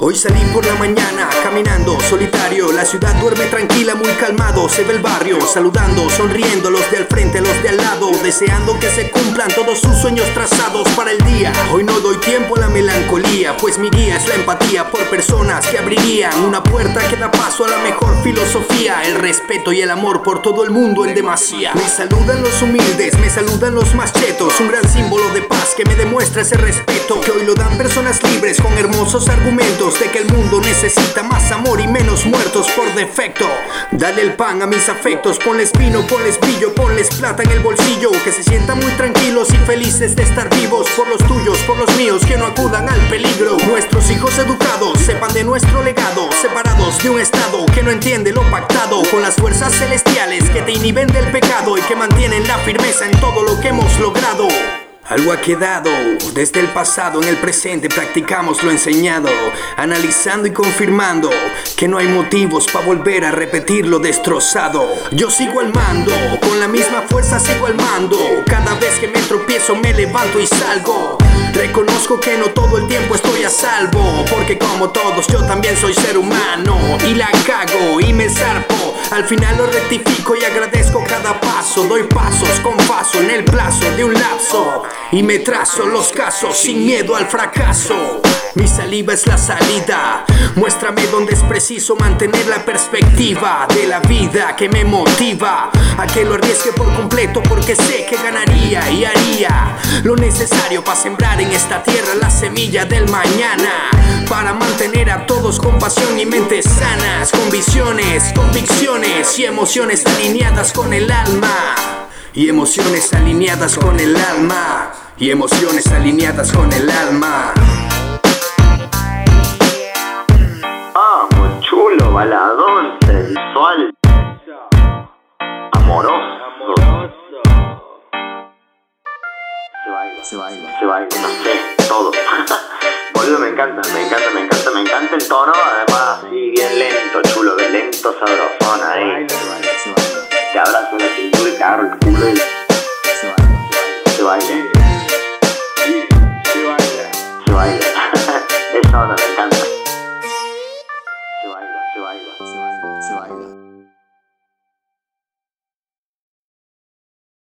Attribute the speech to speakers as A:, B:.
A: Hoy salí por la mañana caminando solitario, la ciudad duerme tranquila, muy calmado, se ve el barrio saludando, sonriendo. Los de al frente, los de al lado, deseando que se cumplan todos sus sueños trazados para el día. Hoy no doy tiempo a la pues mi guía es la empatía por personas que abrirían una puerta que da paso a la mejor filosofía. El respeto y el amor por todo el mundo en demasía. Me saludan los humildes, me saludan los más chetos. Un gran símbolo de paz que me demuestra ese respeto. Que hoy lo dan personas libres con hermosos argumentos de que el mundo necesita más amor y menos muertos por defecto. Dale el pan a mis afectos, ponles vino, ponles brillo, ponles plata en el bolsillo. Que se sientan muy tranquilos y felices de estar vivos por los tuyos, por los míos, que no acudan al peligro. Nuestros hijos educados sepan de nuestro legado, separados de un estado que no entiende lo pactado con las fuerzas celestiales que te inhiben del pecado y que mantienen la firmeza en todo lo que hemos logrado. Algo ha quedado desde el pasado, en el presente practicamos lo enseñado, analizando y confirmando que no hay motivos para volver a repetir lo destrozado. Yo sigo al mando, con la misma fuerza sigo al mando, cada vez que me tropiezo me levanto y salgo. Que no todo el tiempo estoy a salvo, porque como todos yo también soy ser humano y la cago y me zarpo. Al final lo rectifico y agradezco cada paso, doy pasos con paso en el plazo de un lapso. Y me trazo los casos sin miedo al fracaso. Mi saliva es la salida. Muéstrame dónde es preciso mantener la perspectiva de la vida que me motiva a que lo arriesgue por completo porque sé que ganaría y haría lo necesario para sembrar en esta tierra la semilla del mañana. Para mantener a todos con pasión y mentes sanas, con visiones, convicciones y emociones alineadas con el alma. Y emociones alineadas con el alma. Y emociones alineadas con el alma.
B: Baladón, sensual, amoroso. Se baila, se baila, se baila, no sé, todo. Boludo, me encanta, me encanta, me encanta, me encanta el tono, además así bien lento, chulo, bien lento, sabrosón ahí. Te abrazo en la cintura y te agarro el culo y se baila. Se baila. 七八一个七八一个